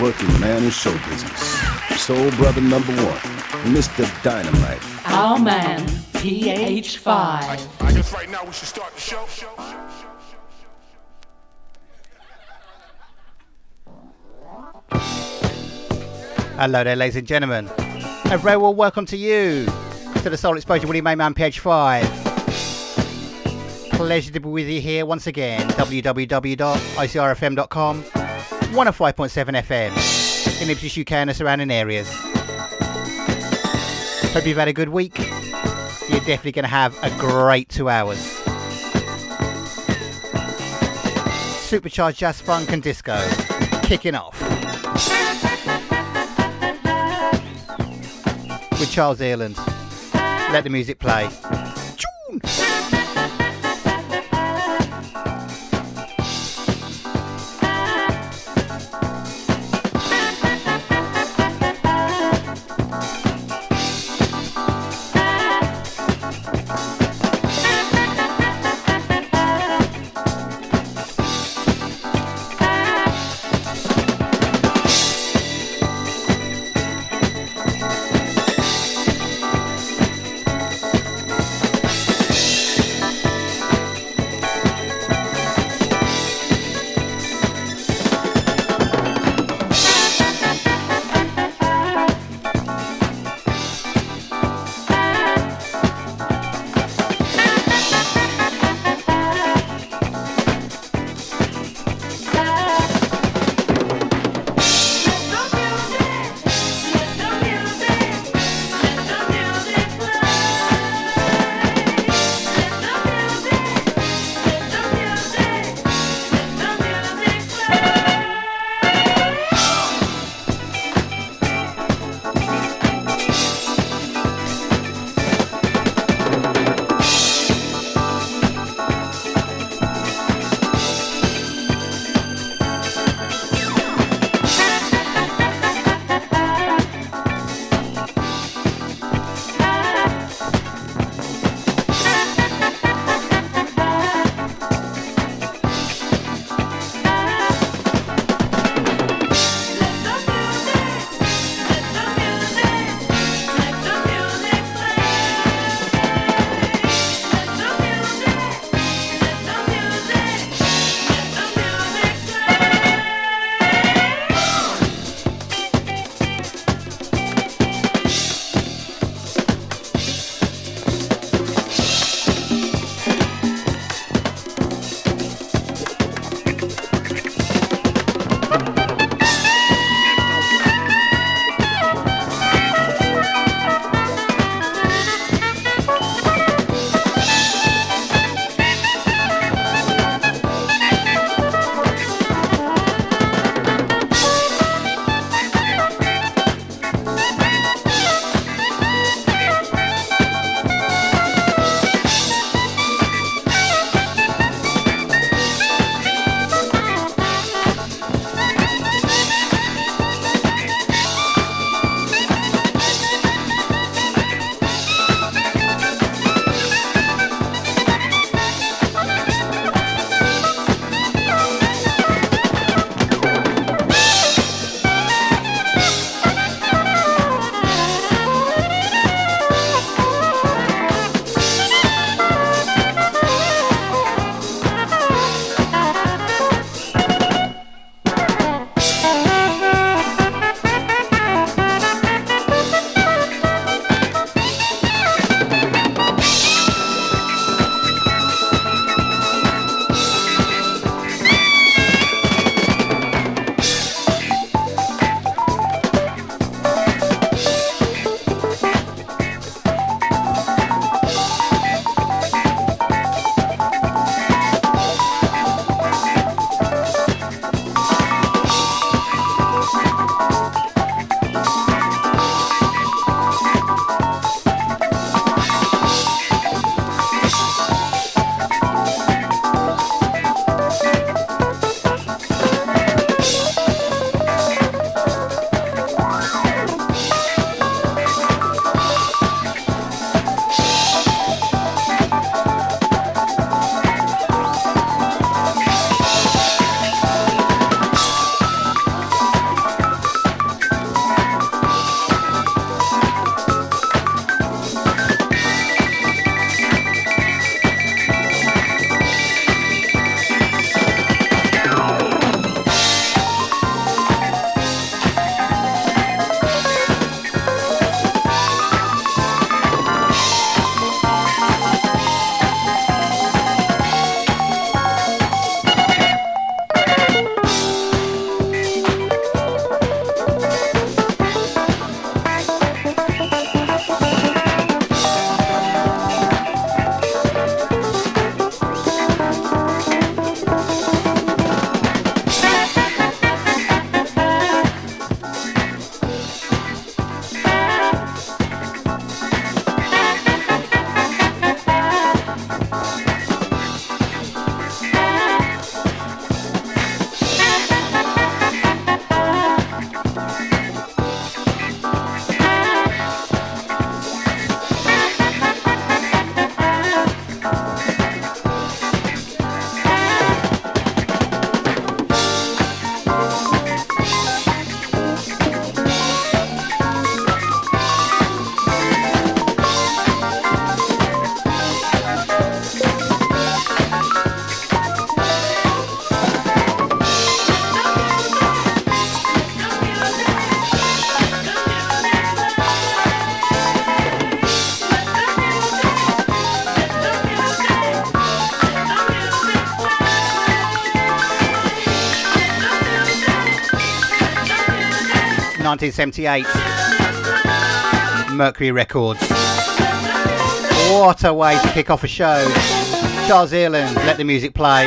working man in show business. Soul brother number one, Mr. Dynamite. Our man, PH5. I, I guess right now we should start the show. Hello there, ladies and gentlemen. A very well welcome to you to the Soul Explosion with your main man PH5. Pleasure to be with you here once again. www.icrfm.com, 105.7 FM in Ipswich, UK and the surrounding areas. Hope you've had a good week. You're definitely going to have a great two hours. Supercharged jazz funk and disco kicking off. with Charles Earland. Let the music play. 1978. Mercury Records. What a way to kick off a show. Charles Earland, let the music play.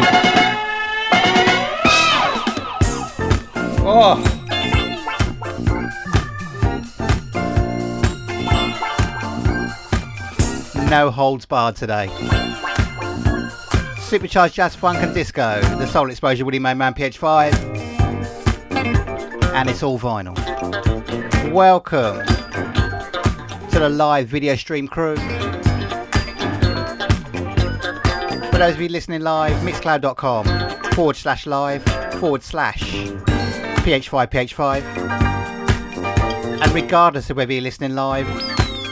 Oh. No holds barred today. Supercharged Jazz Funk and Disco, the Soul Explosion Woody Main Man PH5, and it's all vinyl. Welcome to the live video stream crew. For those of you listening live, mixcloud.com forward slash live forward slash PH5 PH5. And regardless of whether you're listening live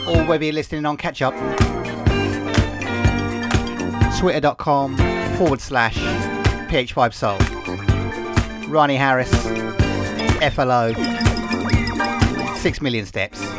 or whether you're listening on catch up, twitter.com forward slash PH5 Soul. Rahni Harris, FLO, 6 million steps.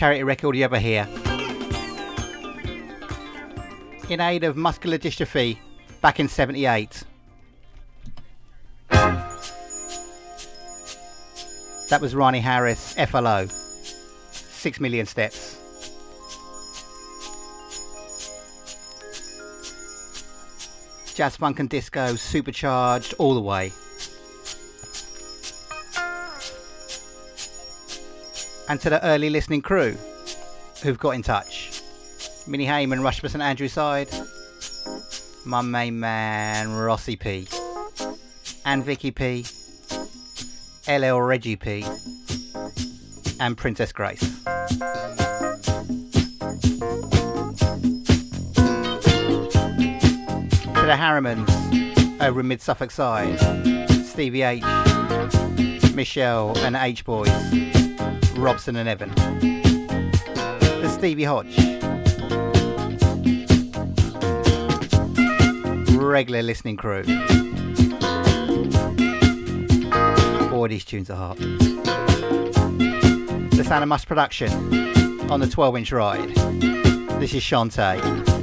Charity record you ever hear. In aid of muscular dystrophy back in 78. That was Rahni Harris, FLO. Six million steps. Jazz funk and disco supercharged all the way. And to the early listening crew who've got in touch. Minnie Heyman, Rush St Andrew side. My main man, Rossi P. And Vicky P. LL Reggie P. And Princess Grace. To the Harrimans over in Mid Suffolk side. Stevie H. Michelle and H Boys. Robson and Evan. The Stevie Hodge. Regular listening crew. Boy, these tunes are hot. The of Mass Production on the 12 inch ride. This is Shante.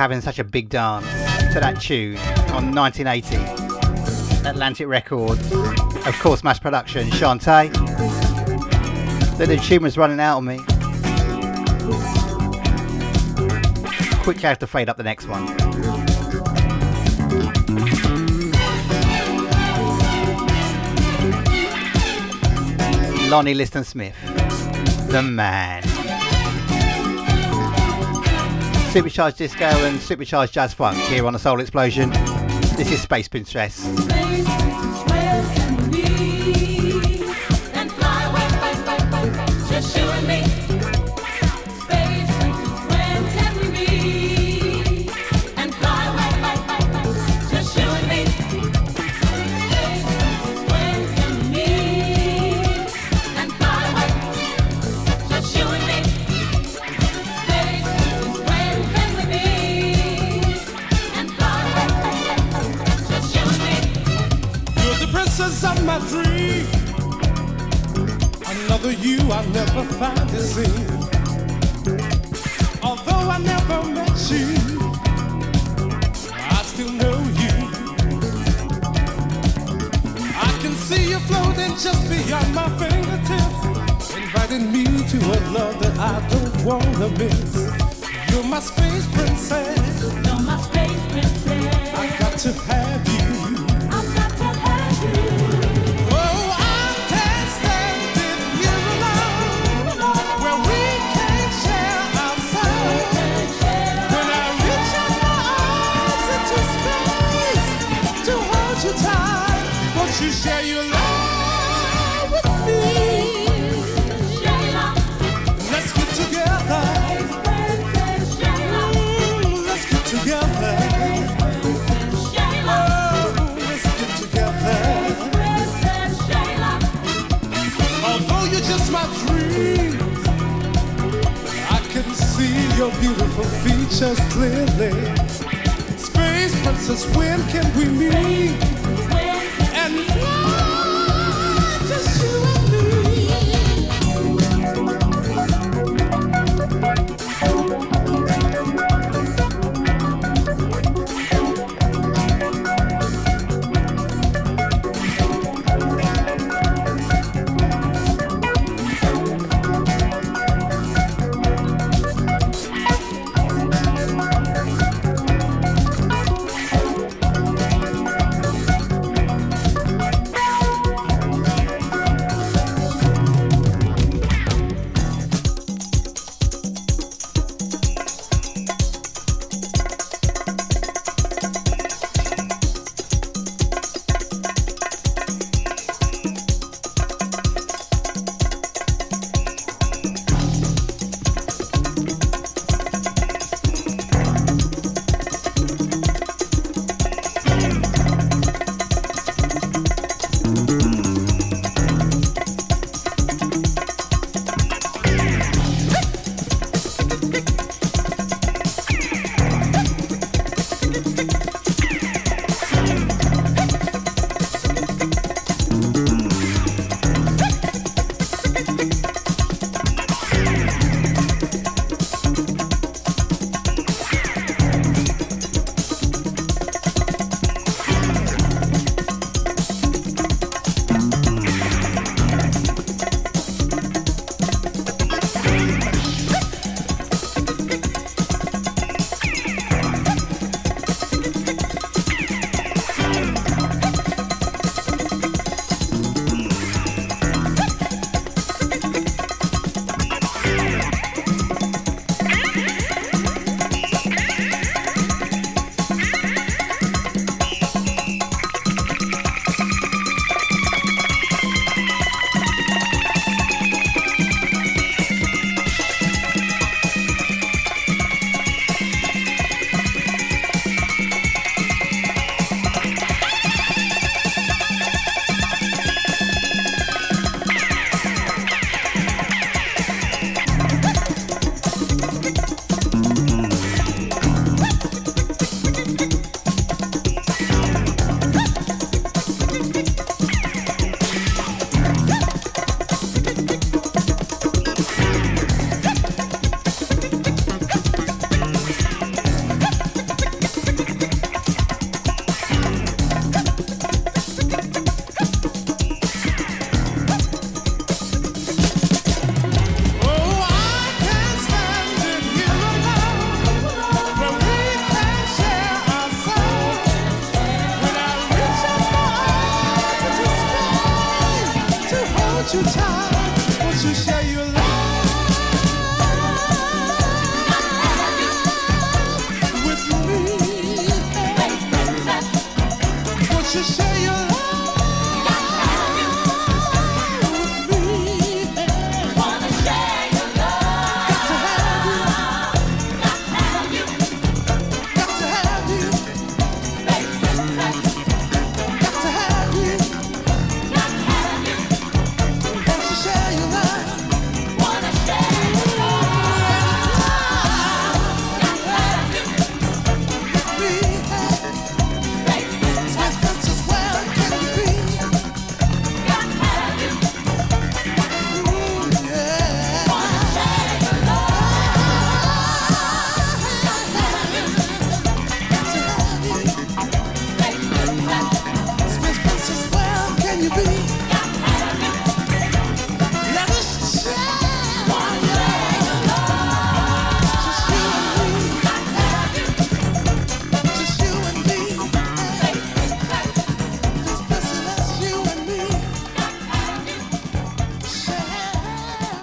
Having such a big dance to that tune on 1980. Atlantic Records. Of course, mass production, Shante. Then the tune was running out on me. Quickly have to fade up the next one. Lonnie Liston Smith, the man. Supercharged Disco and Supercharged Jazz Funk here on the Soul Explosion. This is Space Princess. Space,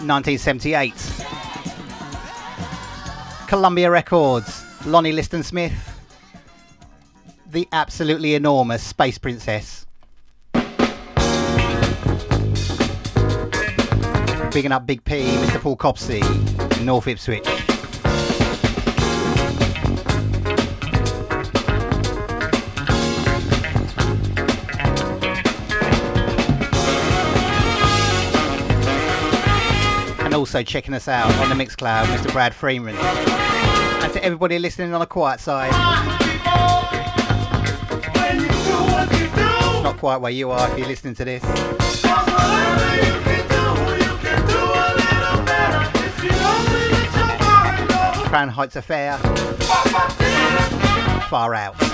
1978. Columbia Records, Lonnie Liston Smith, the absolutely enormous Space Princess. Bigging up Big P, Mr. Paul Copsey, North Ipswich. Also checking us out on the Mixcloud, Mr. Brad Freeman. And to everybody listening on the quiet side. Not quite where you are if you're listening to this. Crown Heights Affair. Far out.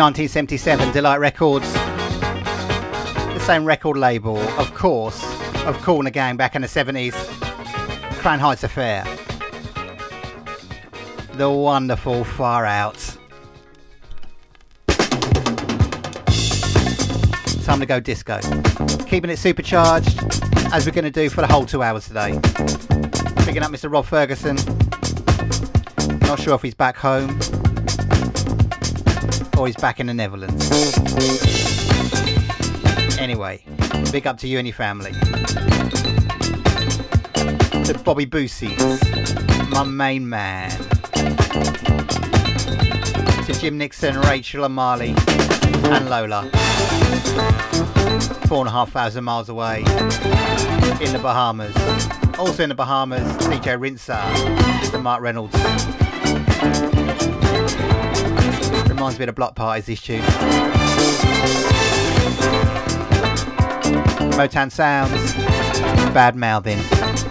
1977, De-Lite Records. The same record label, of course, of the Gang back in the 70s. Crown Heights Affair. The wonderful Far Out. Time to go disco. Keeping it supercharged, as we're going to do for the whole two hours today. Picking up Mr. Rob Ferguson. Not sure if he's back home or he's back in the Netherlands. Anyway, big up to you and your family. To Bobby Boosie, my main man. To Jim Nixon, Rachel and Marley, and Lola. Four and a half thousand miles away in the Bahamas. Also in the Bahamas, DJ Rinsa, Mr. Mark Reynolds. Reminds me of the block parties, this tune. Motown Sounds, Bad Mouthing.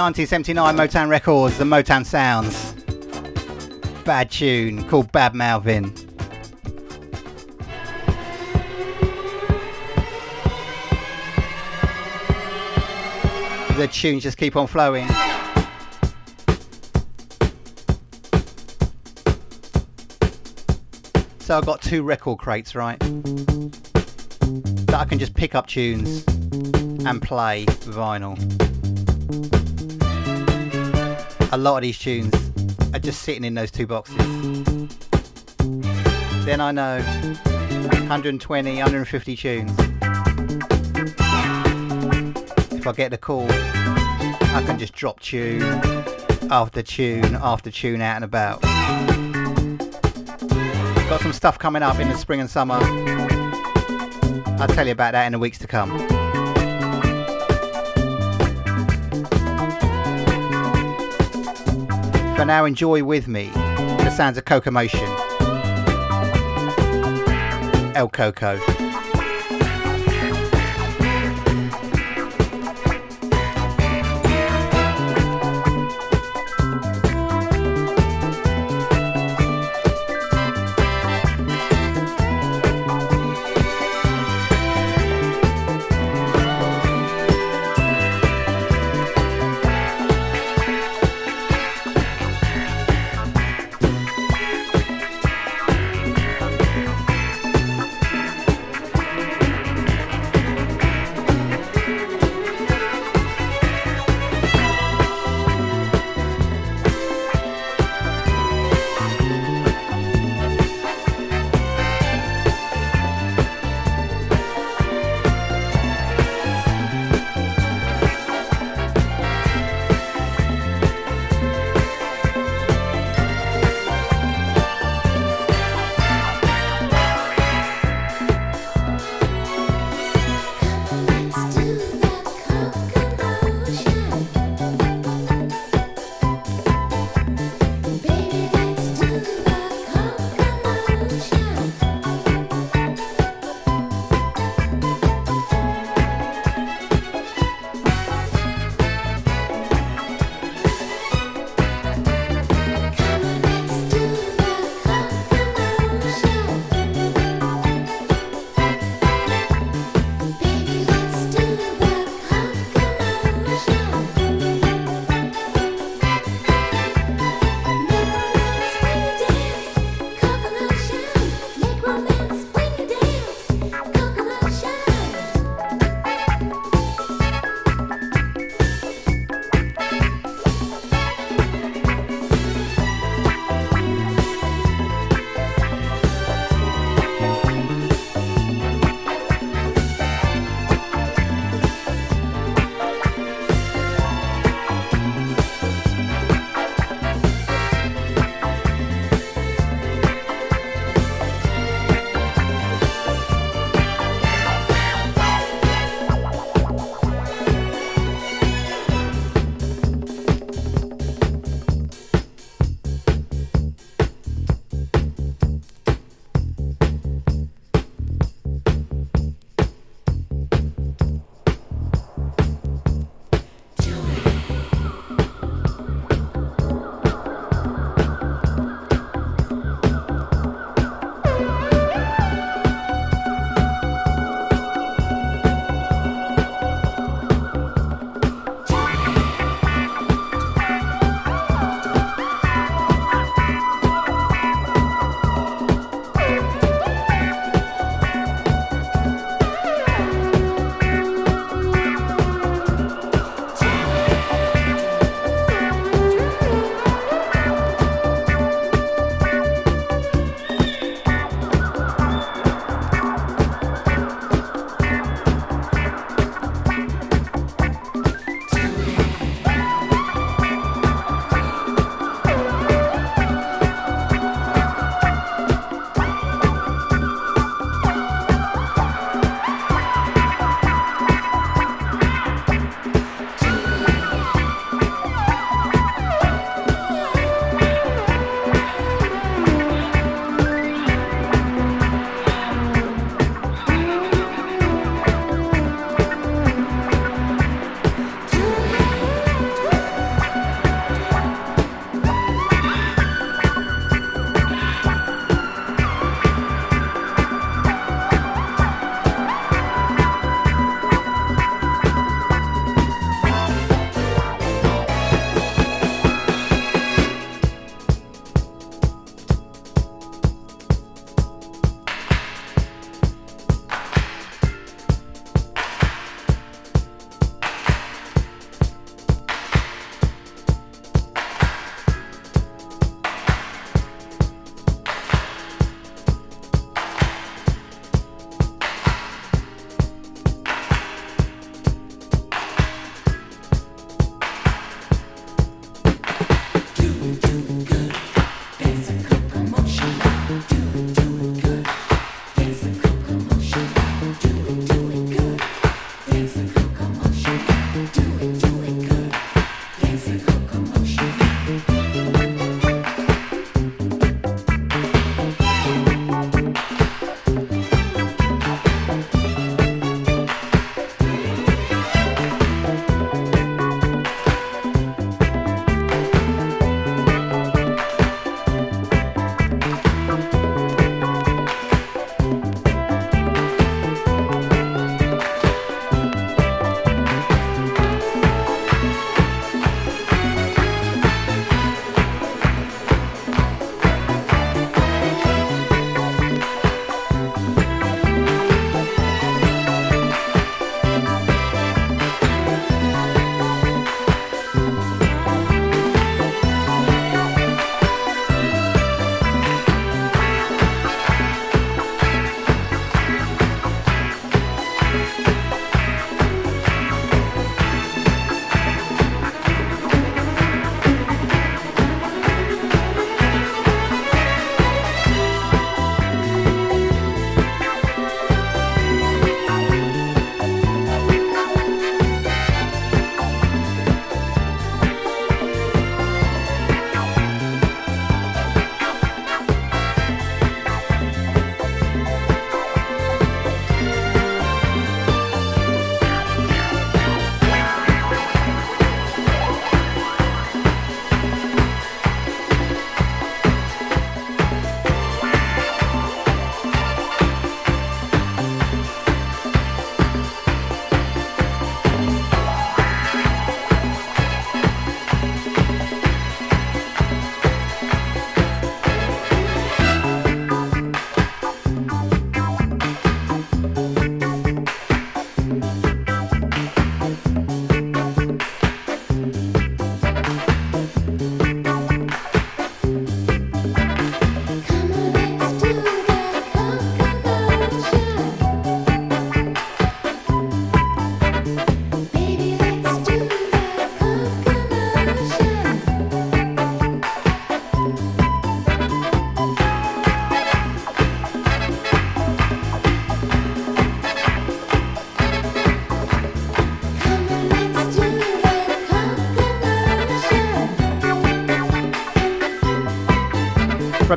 1979 Motown Records, the Motown Sounds. Bad tune called Bad Mouthing. The tunes just keep on flowing. So I've got two record crates, right? That I can just pick up tunes and play vinyl. A lot of these tunes are just sitting in those two boxes. Then I know 120, 150 tunes. If I get the call, I can just drop tune after tune after tune out and about. Got some stuff coming up in the spring and summer. I'll tell you about that in the weeks to come. For now, enjoy with me the sounds of Cocomotion. El Coco.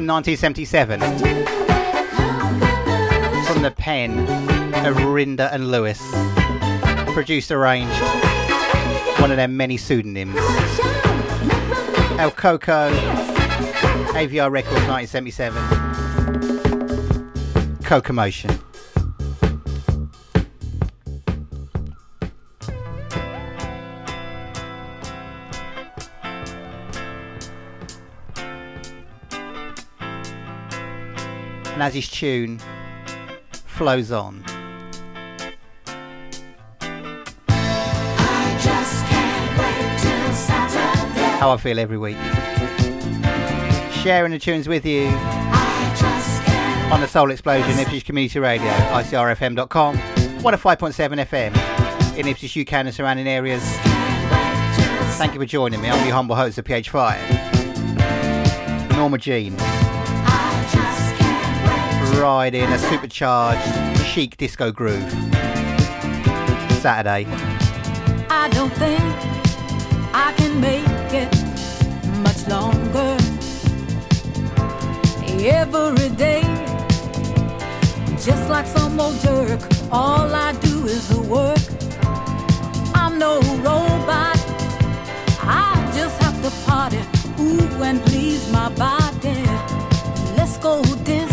From 1977 from the pen of Rinder and Lewis. Produced, arranged, one of their many pseudonyms. El Coco, AVI Records 1977. Cocomotion. As his tune flows on, how I feel every week. Sharing the tunes with you on the Soul Explosion, Ipswich Community Radio, ICRFM.com, 105.7 FM in Ipswich, UK and surrounding areas. Thank you for joining me. I'm your humble host of PH5, Norma Jean. Riding a supercharged chic disco groove. Saturday. I don't think I can make it much longer. Every day, just like some old jerk, all I do is work. I'm no robot. I just have to party, ooh, and please my body. Let's go disco.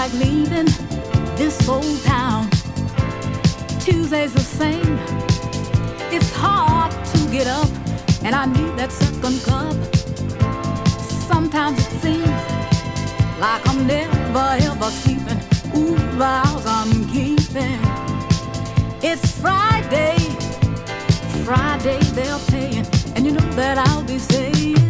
Like leaving this old town. Tuesday's the same. It's hard to get up, and I need that second cup. Sometimes it seems like I'm never ever sleeping. Ooh, vows I'm keeping. It's Friday, Friday they're paying, and you know that I'll be saying.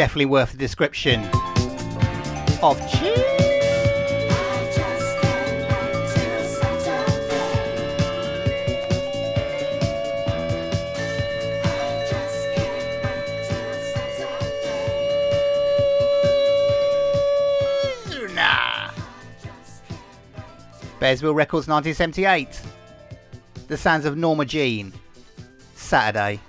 Definitely worth the description of cheese. Bearsville Records 1978. The sounds of Norma Jean. Saturday.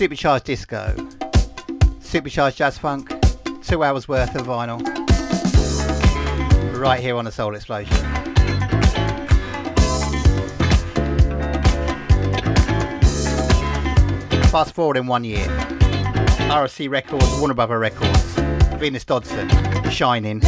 Supercharged Disco. Supercharged Jazz Funk. Two hours worth of vinyl. Right here on the Soul Explosion. Fast forward in one year. RFC Records, Warner Brother Records, Venus Dodson, Shining.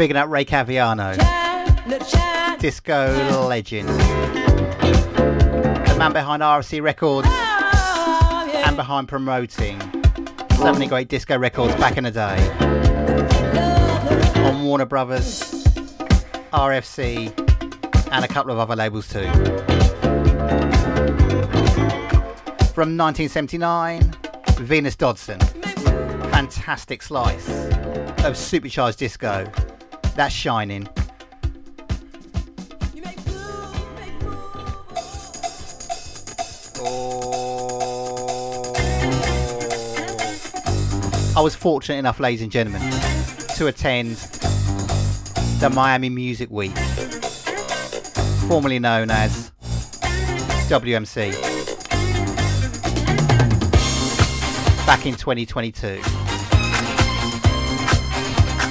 Bigging up Ray Caviano, disco legend. The man behind RFC Records and behind promoting so many great disco records back in the day. On Warner Brothers, RFC, and a couple of other labels too. From 1979, Venus Dodson. Fantastic slice of supercharged disco. That's shining. Oh. I was fortunate enough, ladies and gentlemen, to attend the Miami Music Week, formerly known as WMC, back in 2022.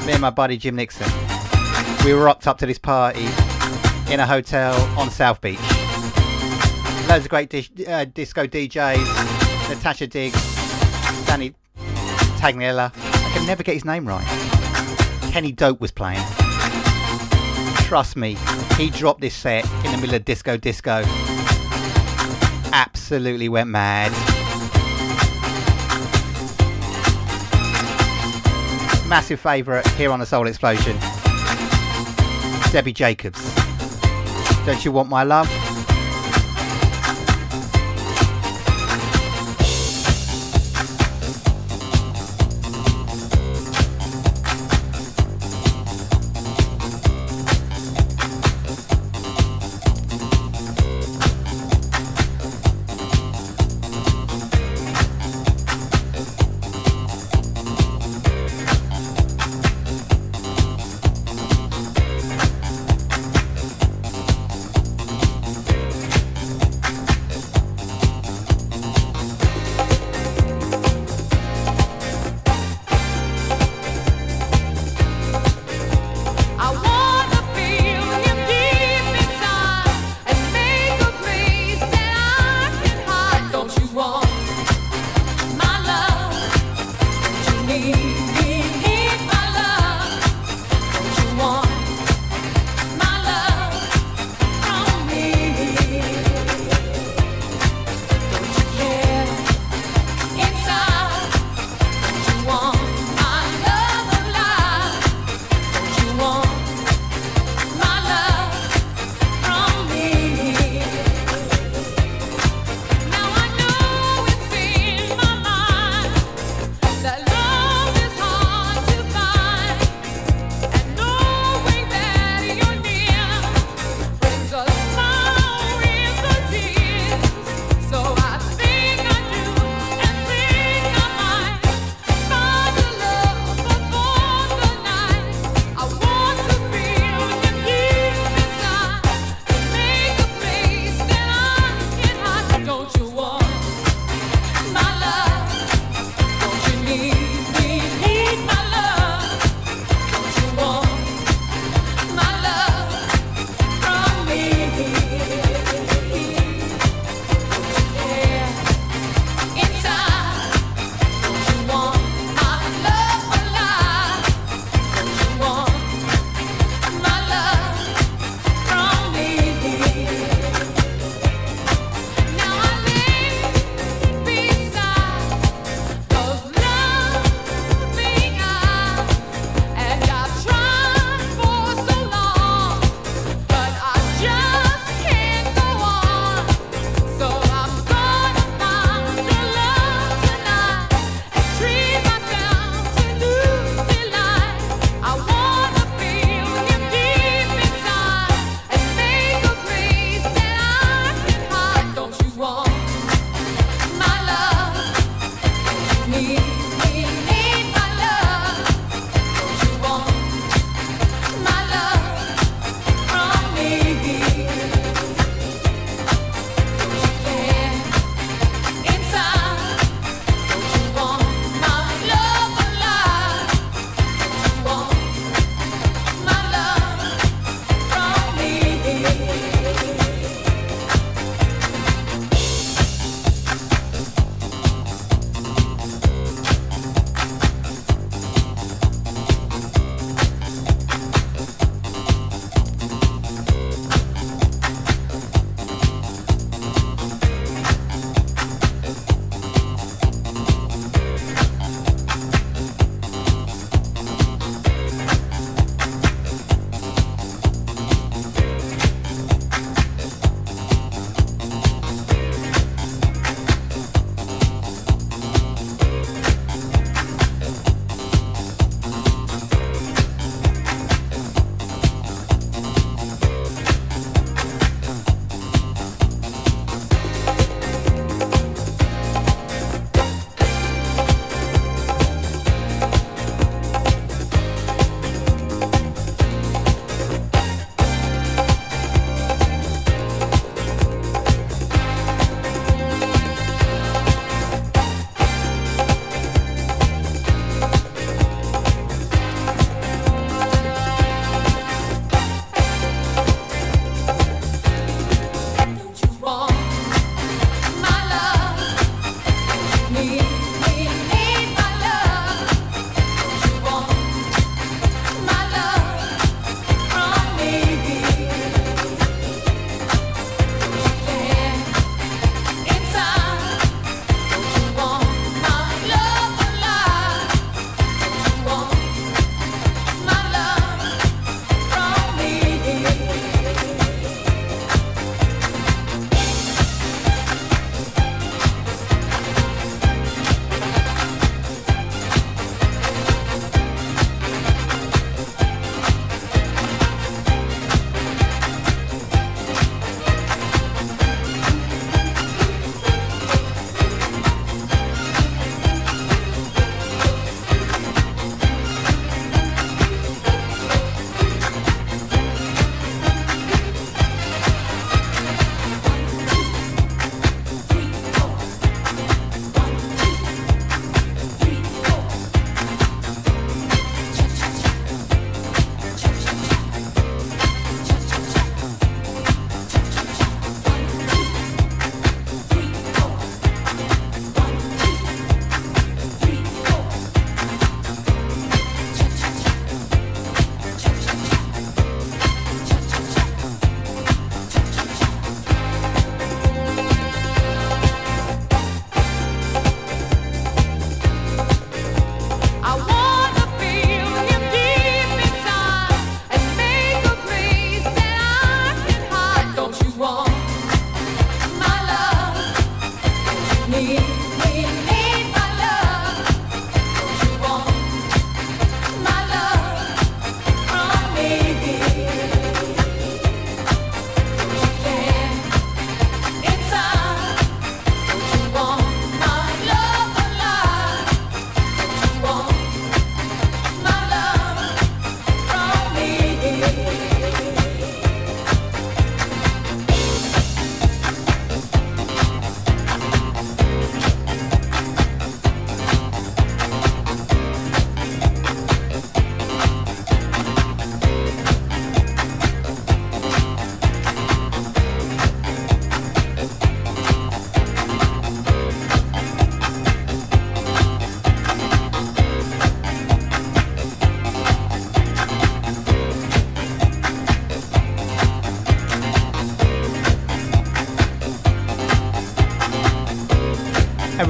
Me and my buddy Jim Nixon, we were rocked up to this party in a hotel on South Beach. Loads of great uh, disco DJs, Natasha Diggs, Danny Tagliella. I can never get his name right. Kenny Dope was playing. Trust me, he dropped this set in the middle of disco disco. Absolutely went mad. Massive favourite here on the Soul Explosion. Debbie Jacobs. Don't you want my love?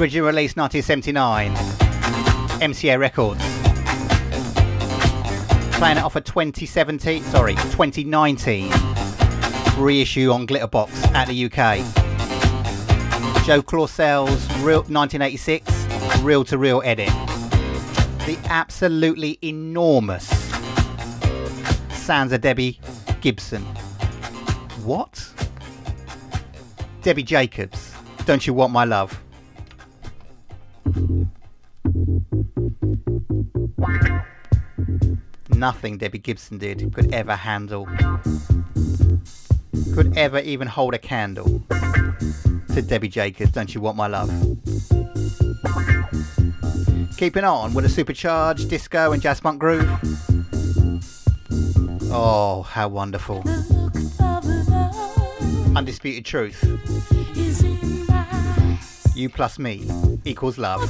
Original release 1979. MCA Records. Playing it off a 2017, sorry, 2019 reissue on Glitterbox at the UK. Joe Claussell's real 1986 reel to reel edit. The absolutely enormous of Debbie Gibson. What? Debbie Jacobs, don't you want my love? Nothing Debbie Gibson did could ever handle, could ever even hold a candle to Debbie Jacobs, Don't You Want My Love? Keeping on with a supercharged disco and jazz funk groove. Oh, how wonderful. Undisputed truth. You plus me equals love.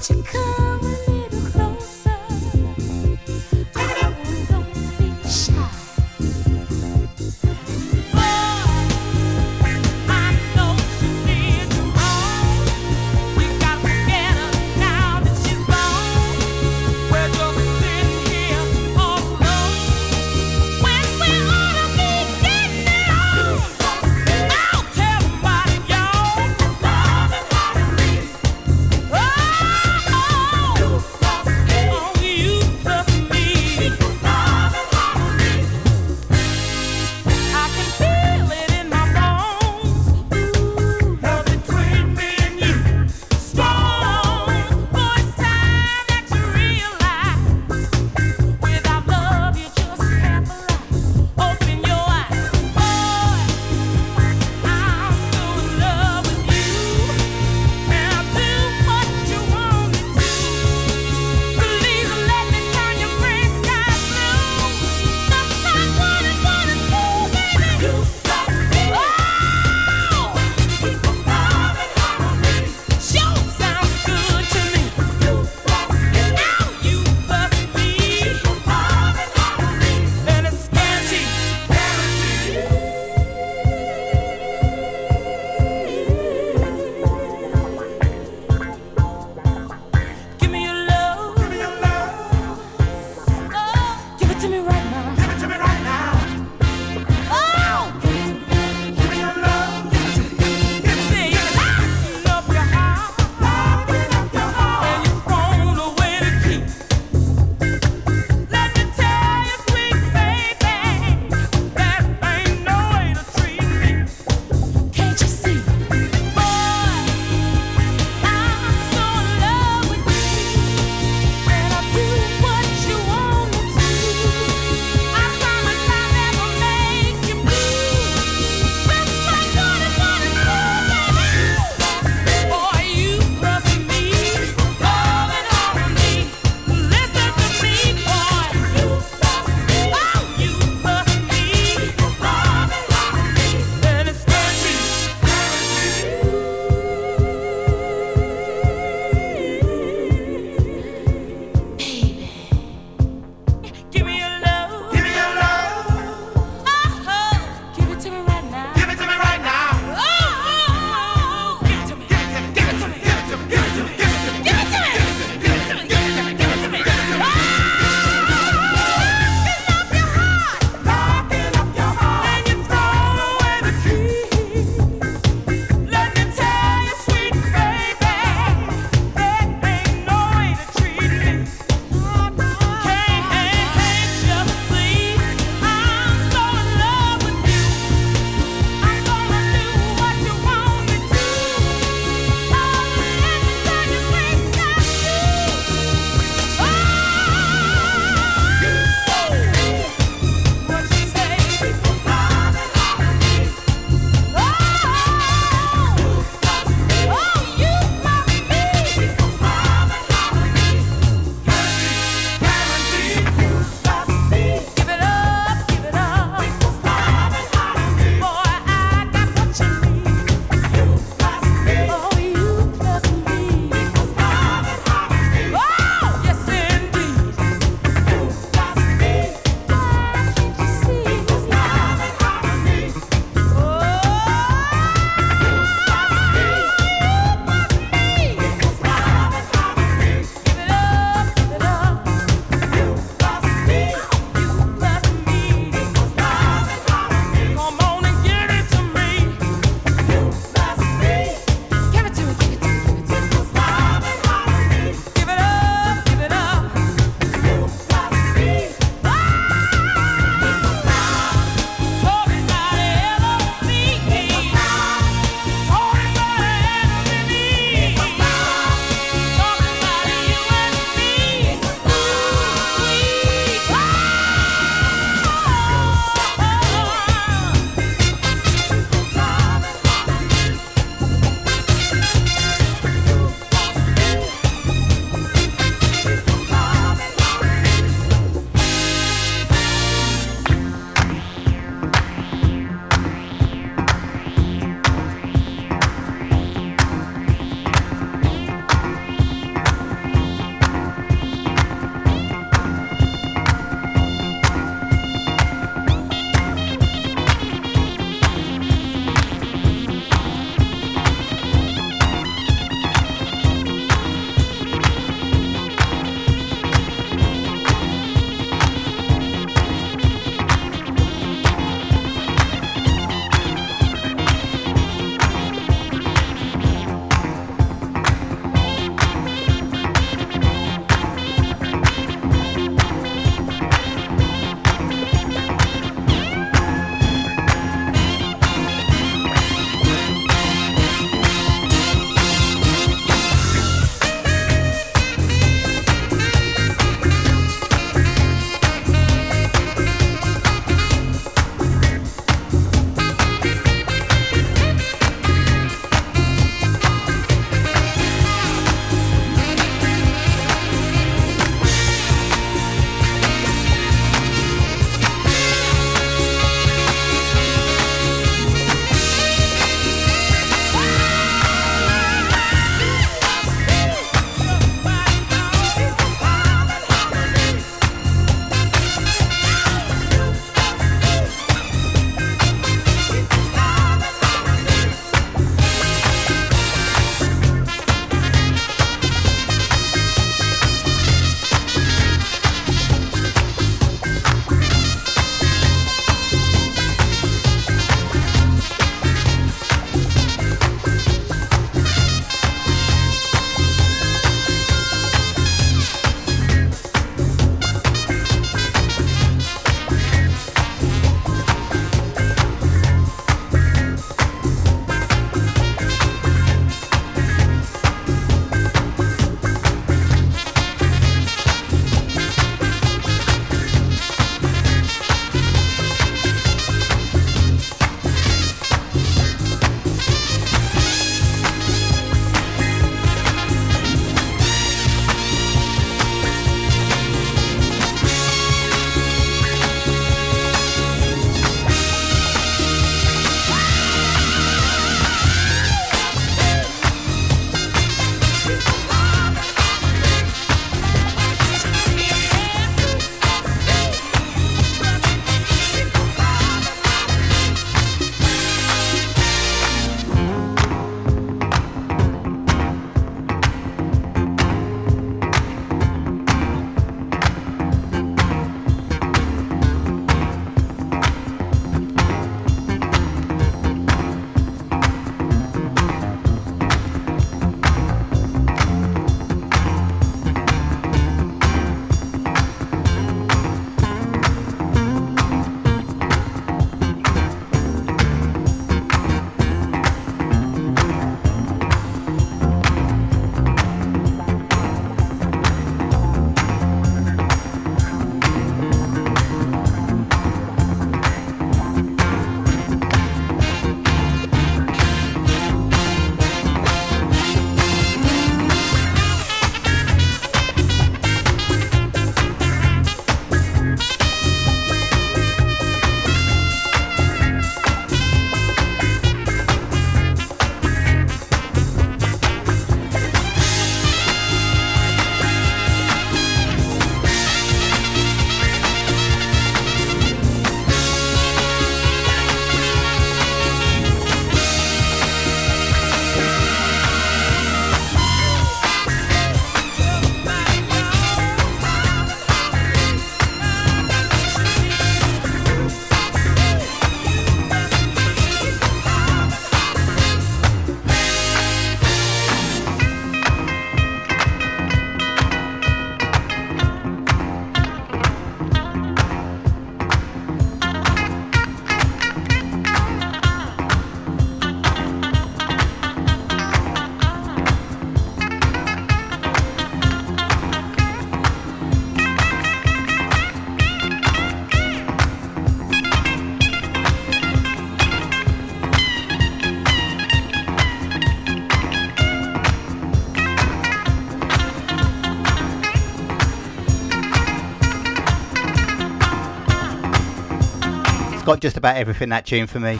Just about everything that tune for me.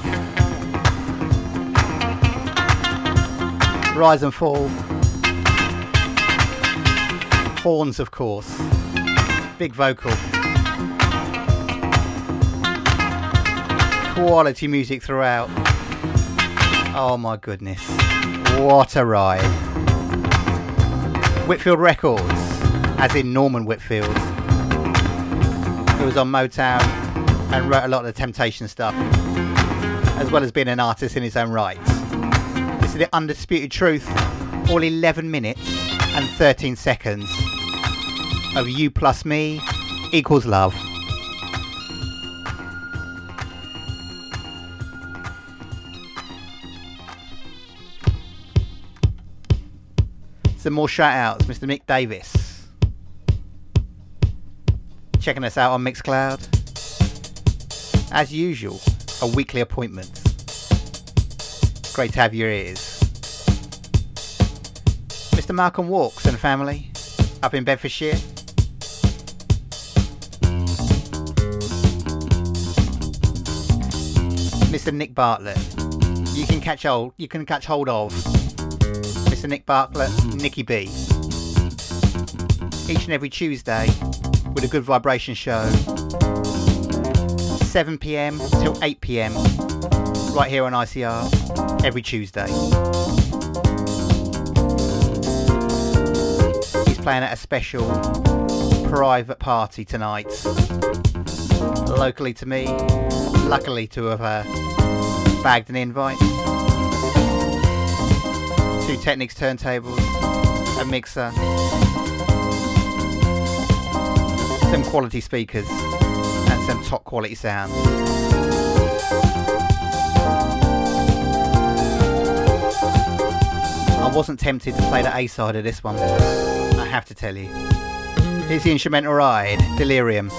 Rise and fall. Horns, of course. Big vocal. Quality music throughout. Oh my goodness. What a ride. Whitfield Records, as in Norman Whitfield, who was on Motown and wrote a lot of the Temptation stuff, as well as being an artist in his own right. This is the undisputed truth, all 11 minutes and 13 seconds of you plus me equals love. Some more shout outs, Mr. Nick Davis. Checking us out on Mixcloud. As usual, a weekly appointment. Great to have your ears. Mr. Malcolm Walks and family up in Bedfordshire. Mr. Nick Bartlett. You can catch hold you can catch hold of Mr. Nick Bartlett, Nicky B. Each and every Tuesday with a good vibration show. 7 pm till 8 pm right here on ICR every Tuesday. He's playing at a special private party tonight. Locally to me, luckily to have uh, bagged an invite. Two Technics turntables, a mixer, some quality speakers, top quality sound. I wasn't tempted to play the A side of this one, I have to tell you. Here's the instrumental ride, Delirium,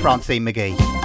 Francine McGee.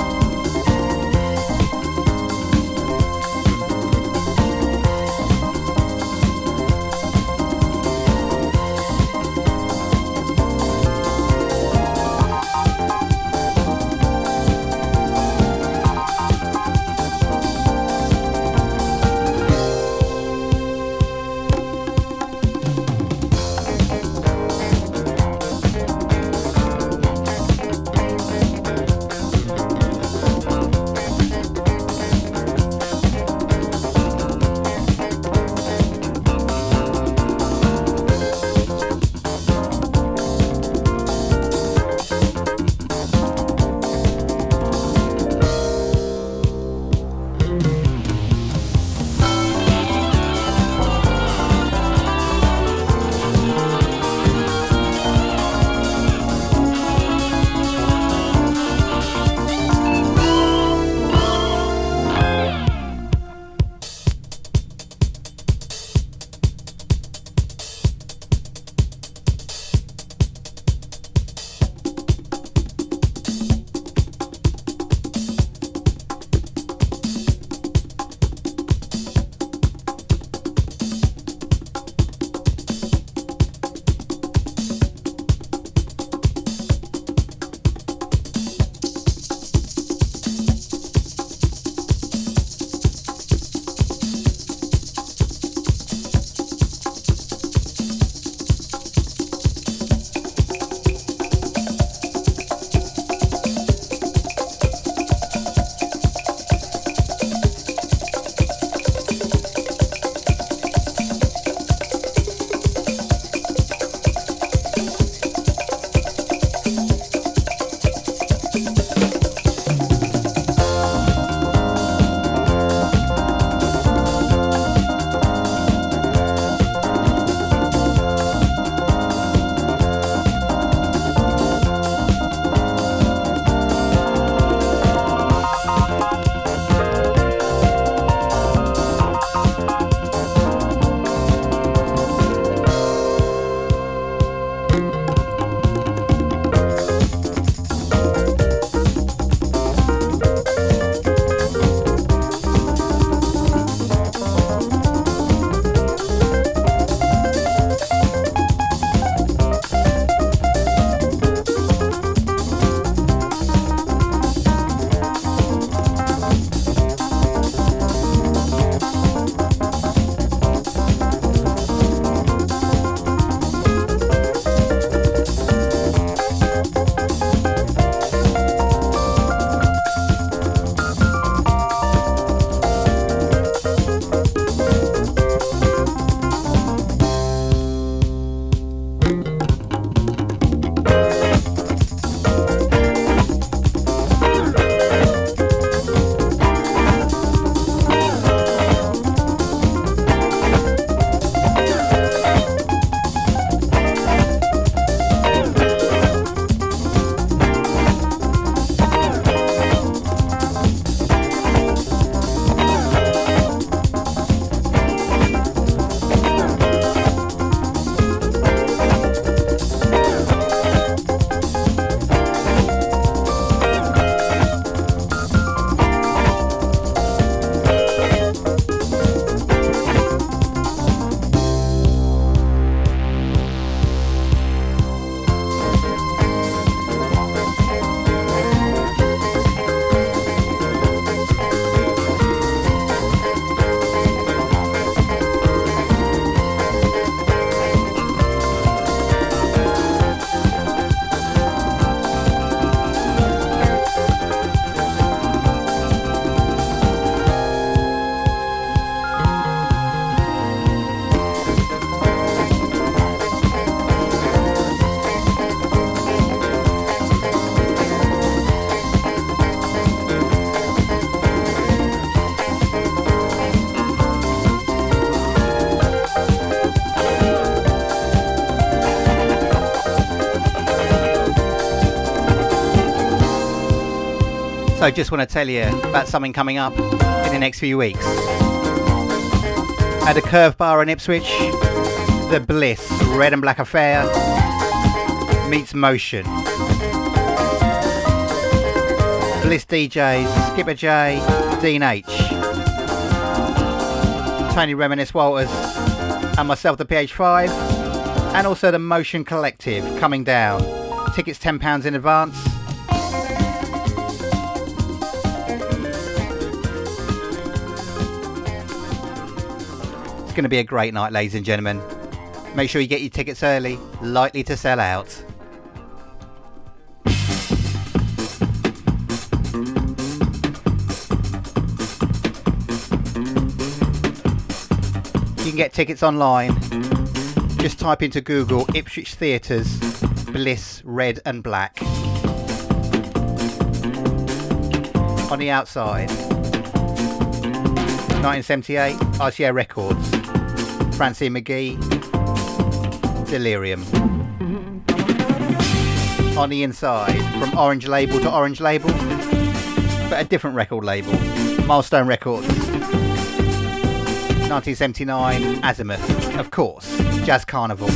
Also, just want to tell you about something coming up in the next few weeks. At a Curve Bar in Ipswich, the Bliss Red and Black Affair meets Motion. Bliss DJs Skipper J, Dean H, Tony Reminisce Walters, and myself, the PH5, and also the Motion Collective coming down. Tickets £10 in advance. Going to be a great night, ladies and gentlemen. Make sure you get your tickets early, likely to sell out. You can get tickets online. Just type into Google Ipswich Theatres Bliss Red and Black. On the outside, 1978 RCA Records, Francine McGee, Delirium. Mm-hmm. On the inside, from Orange Label to Orange Label, but a different record label, Milestone Records. 1979 Azimuth, of course, Jazz Carnival.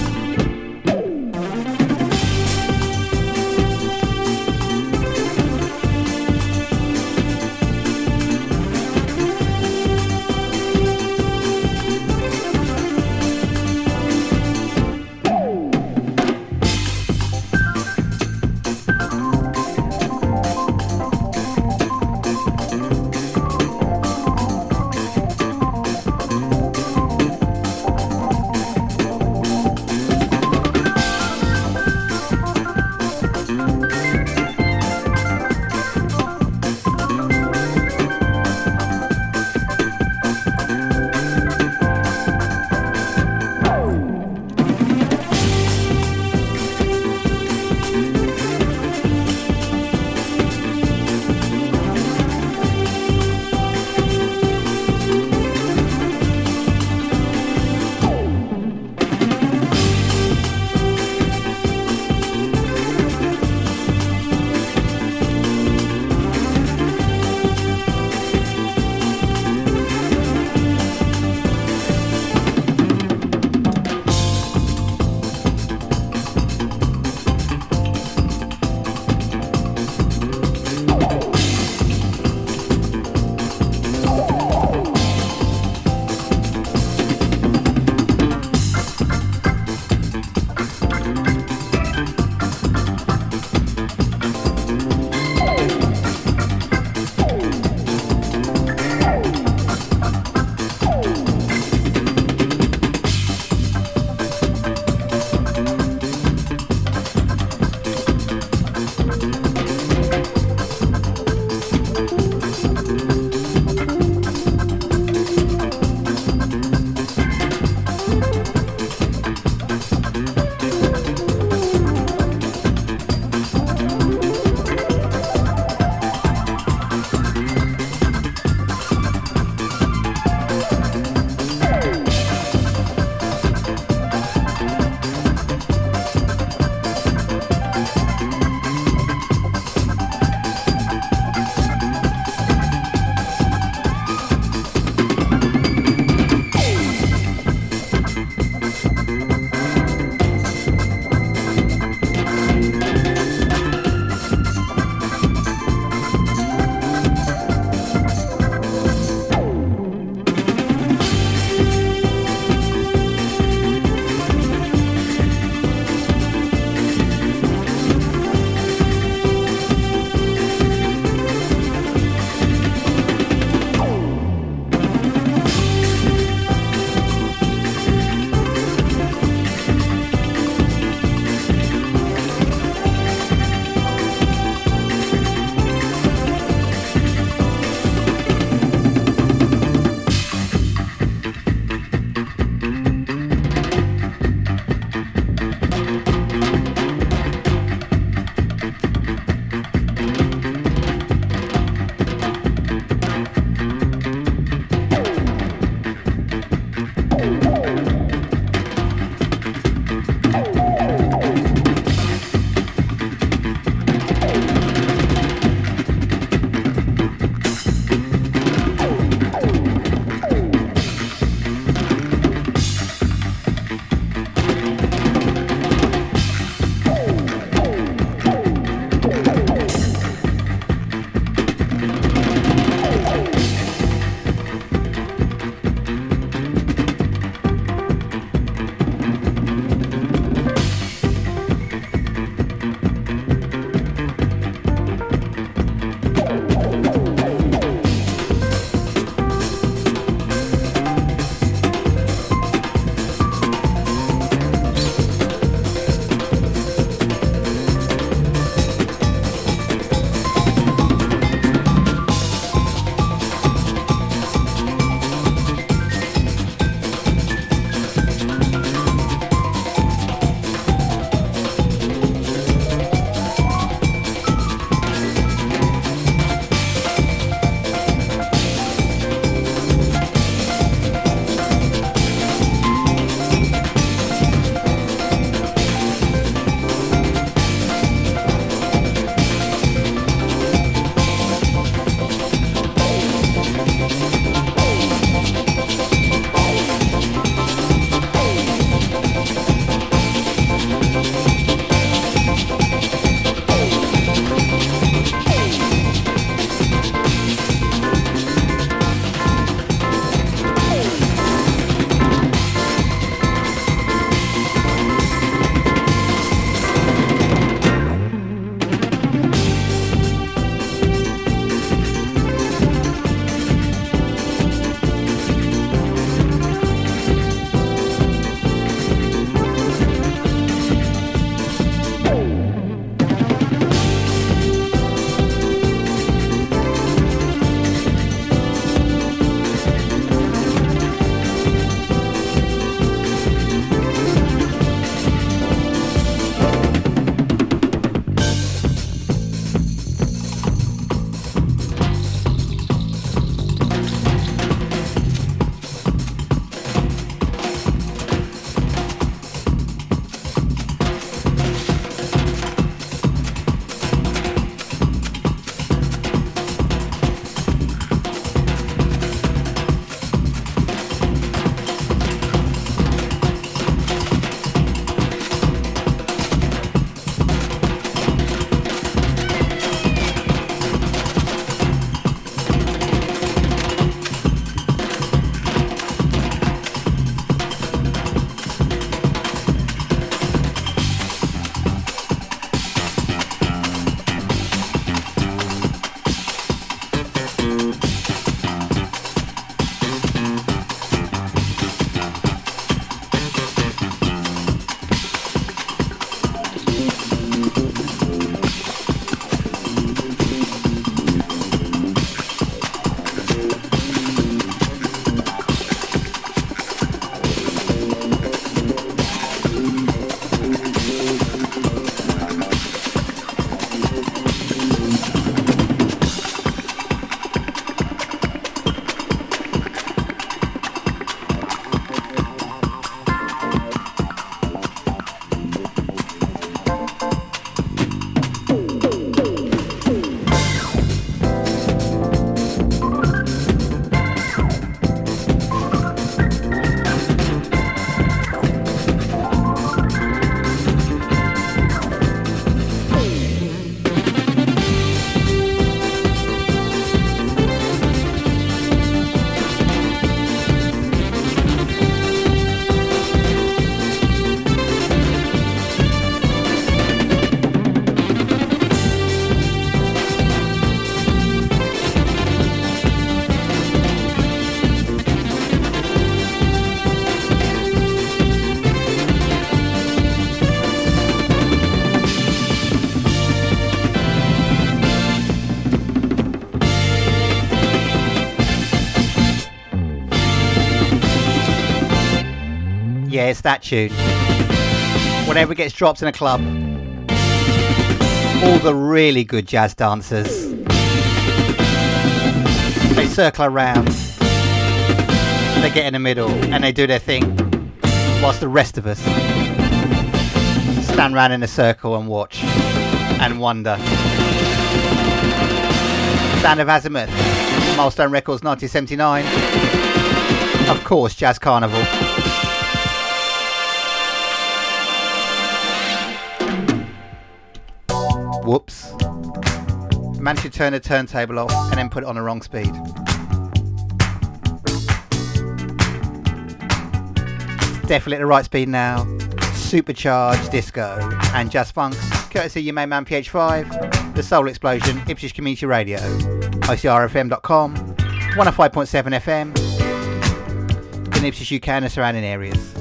Yeah, it's that tune. Whenever it gets dropped in a club, all the really good jazz dancers they circle around, they get in the middle, and they do their thing, whilst the rest of us stand around in a circle and watch and wonder. Sound of Azymuth, Milestone Records 1979. Of course, Jazz Carnival. Whoops. Managed to turn the turntable off and then put it on the wrong speed. Definitely at the right speed now. Supercharged disco and jazz funk, courtesy of your main man PH5, the Soul Explosion, Ipswich Community Radio, ICRFM.com, 105.7 FM in Ipswich, UK and the surrounding areas.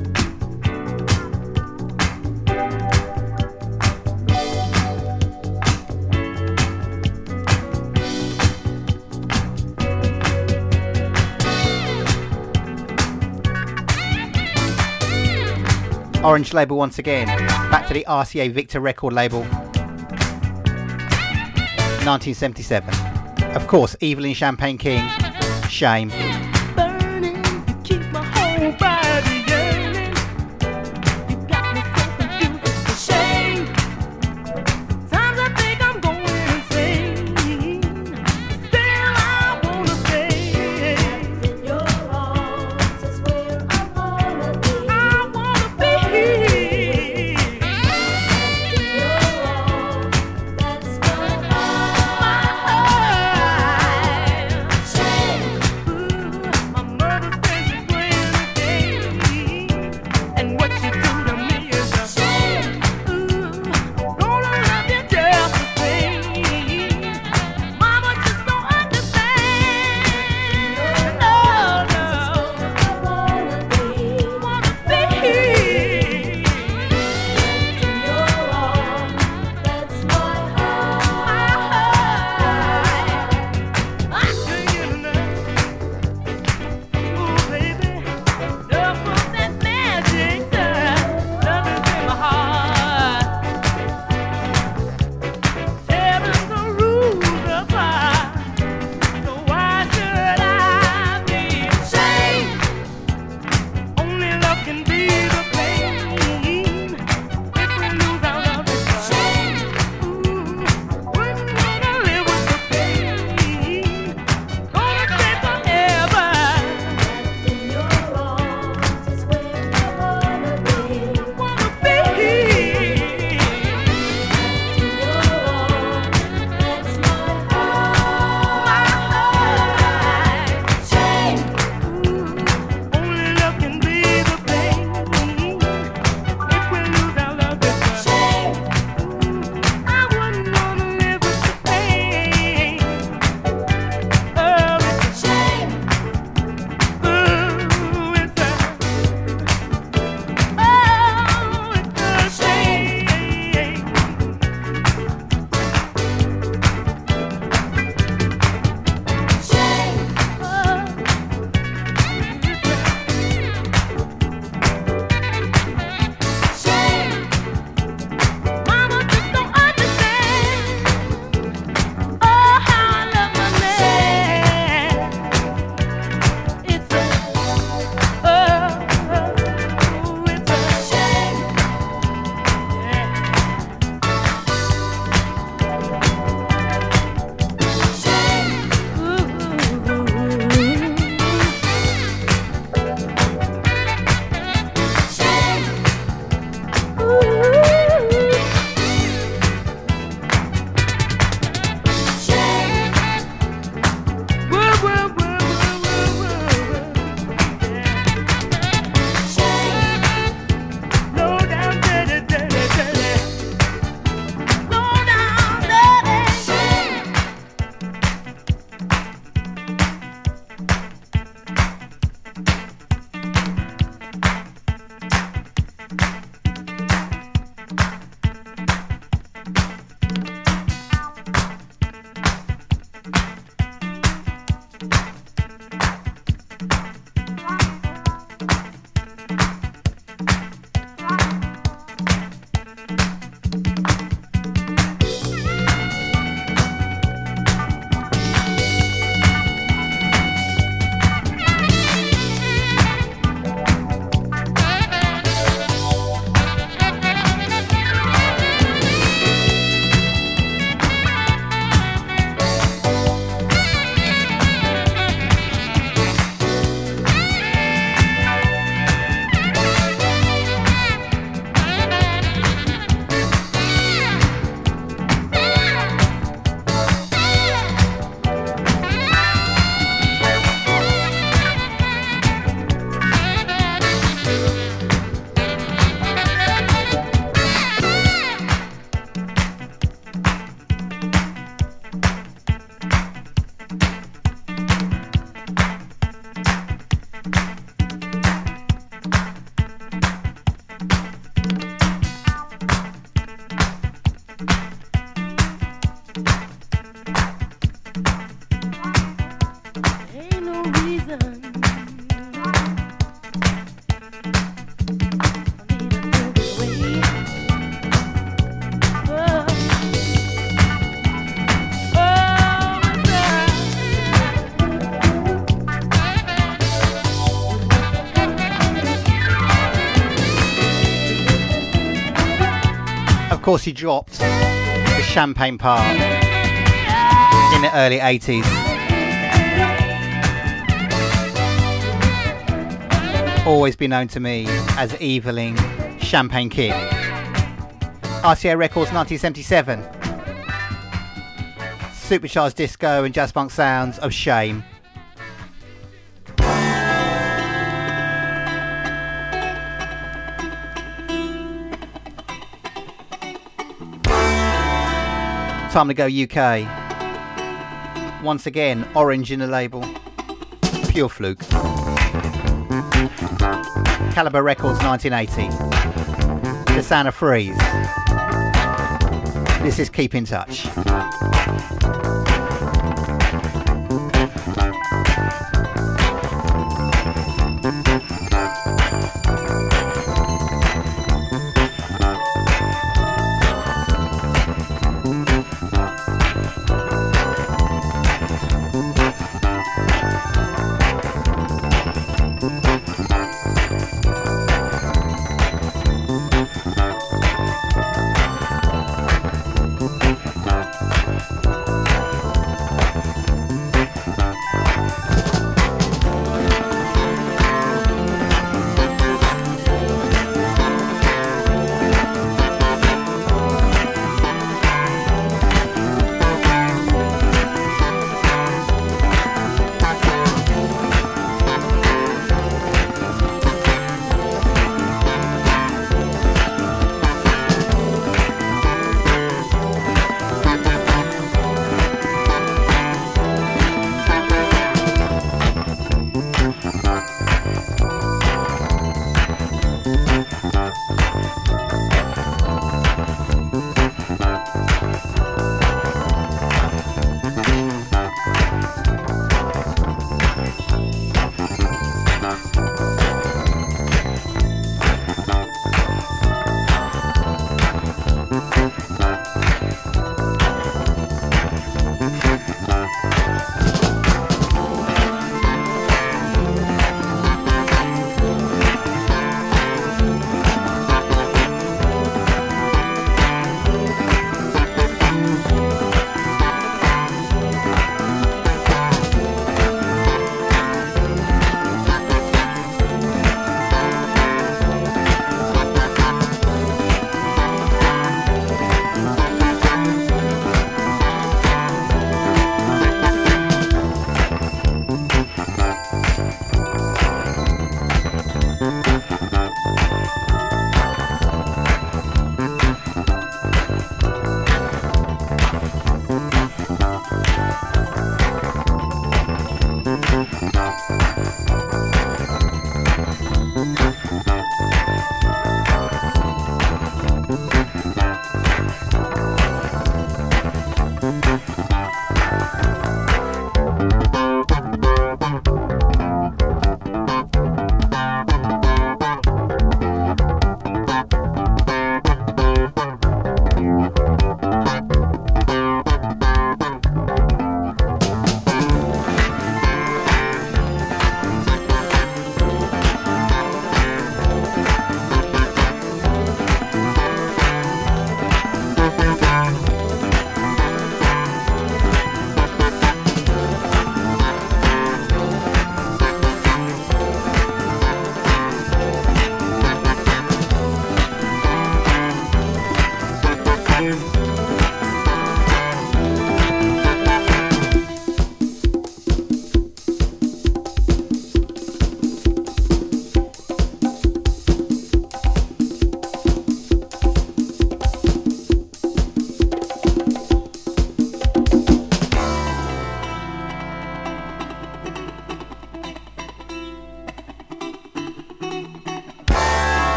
Orange label once again. Back to the RCA Victor record label. 1977. Of course, Evelyn Champagne King. Shame. Course, he dropped the champagne part in the early 80s. Always been known to me as Evelyn Champagne King. RCA Records 1977. Supercharged disco and jazz funk sounds of shame. Time to go UK. Once again, orange in the label. Pure fluke. Calibre Records 1980. The of Freeez. This is Keep in Touch.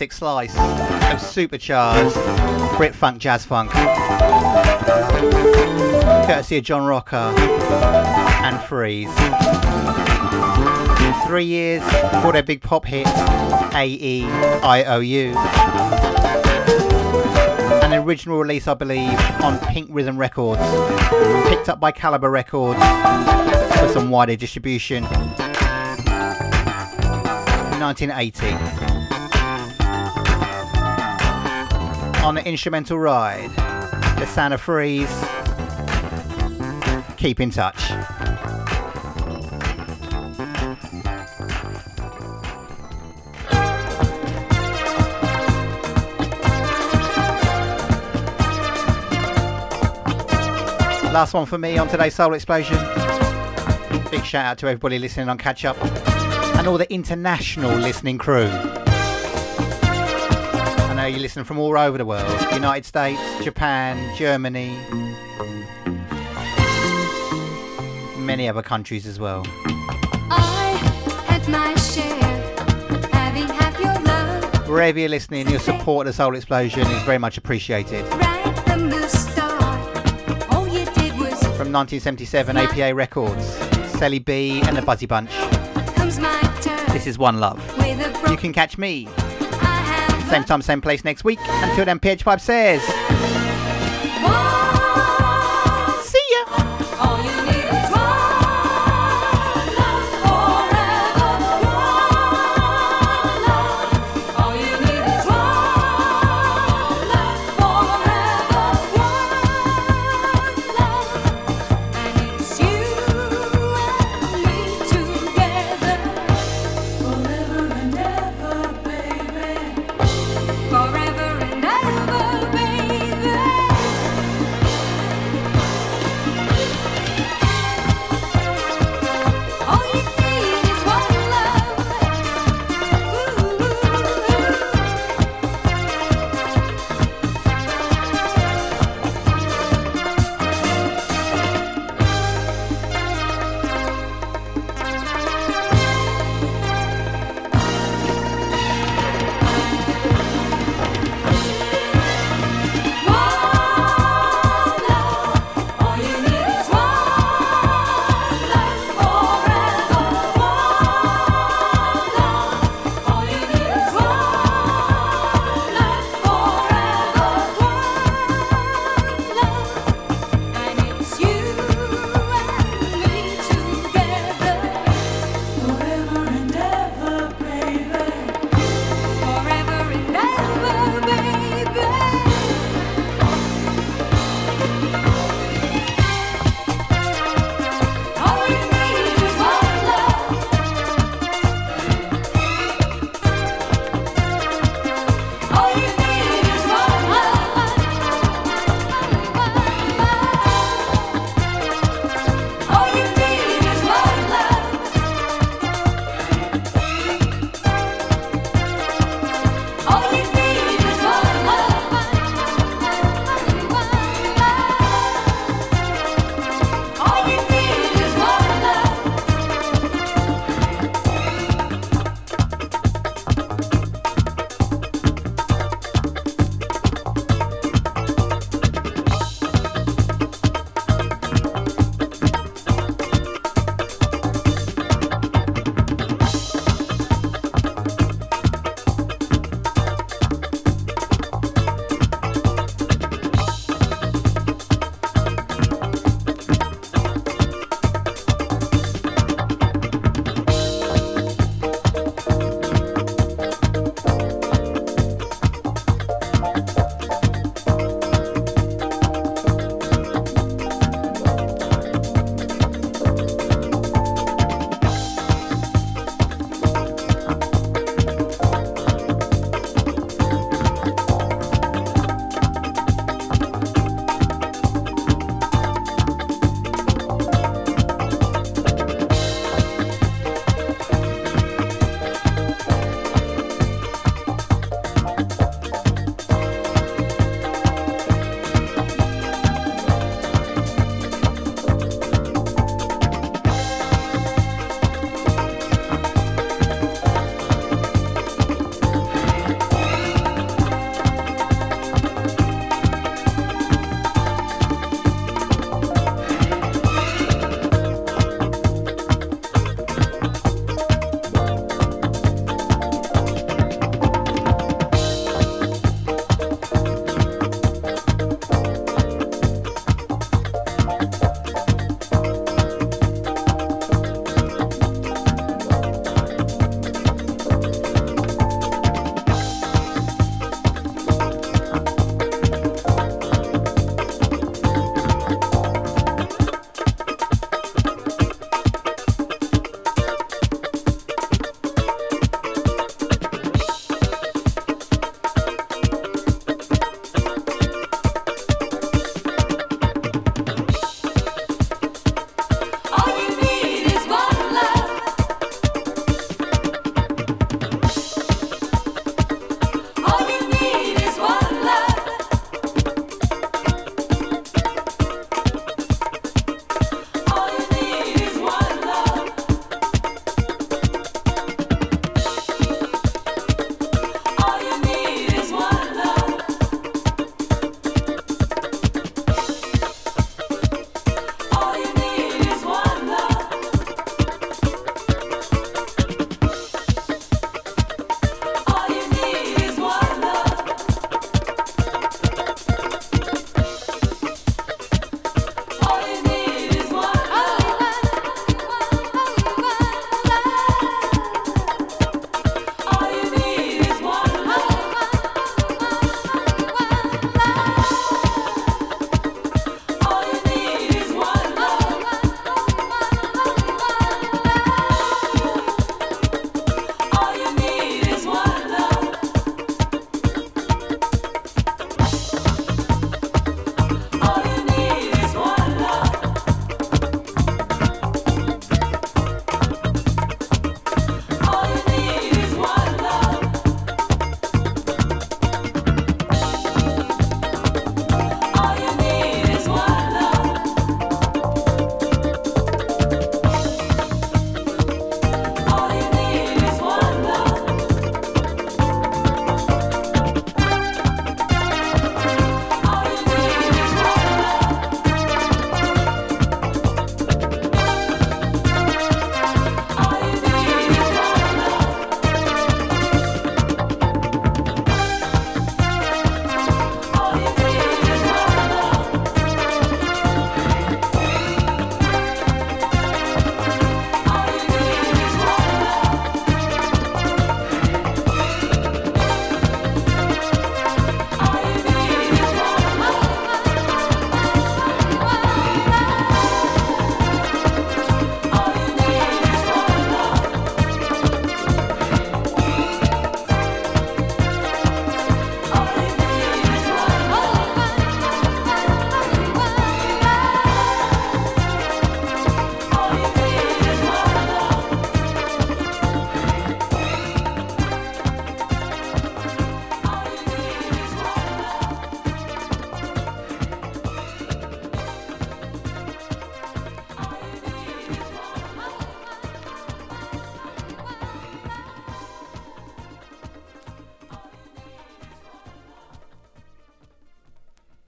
Fantastic slice of supercharged Brit funk, jazz funk. Courtesy of John Rocca and Freeez. Three years for their big pop hit, A E I O U. An original release, I believe, on Pink Rhythm Records. Picked up by Calibre Records for some wider distribution. 1980. On the instrumental ride, the of Freeez. Keep in touch. Last one for me on today's Soul Explosion. Big shout out to everybody listening on Catch Up and all the international listening crew. Know you listen from all over the world United States, Japan, Germany, many other countries as well. I had my share, had your love Wherever you're listening, your support of the Soul Explosion is very much appreciated. right from the start. All you did was From 1977, APA Records, Sally B and the Buzzy Bunch. comes my turn. This is One Love. You can catch me same time, same place next week. Until then, PH5 says.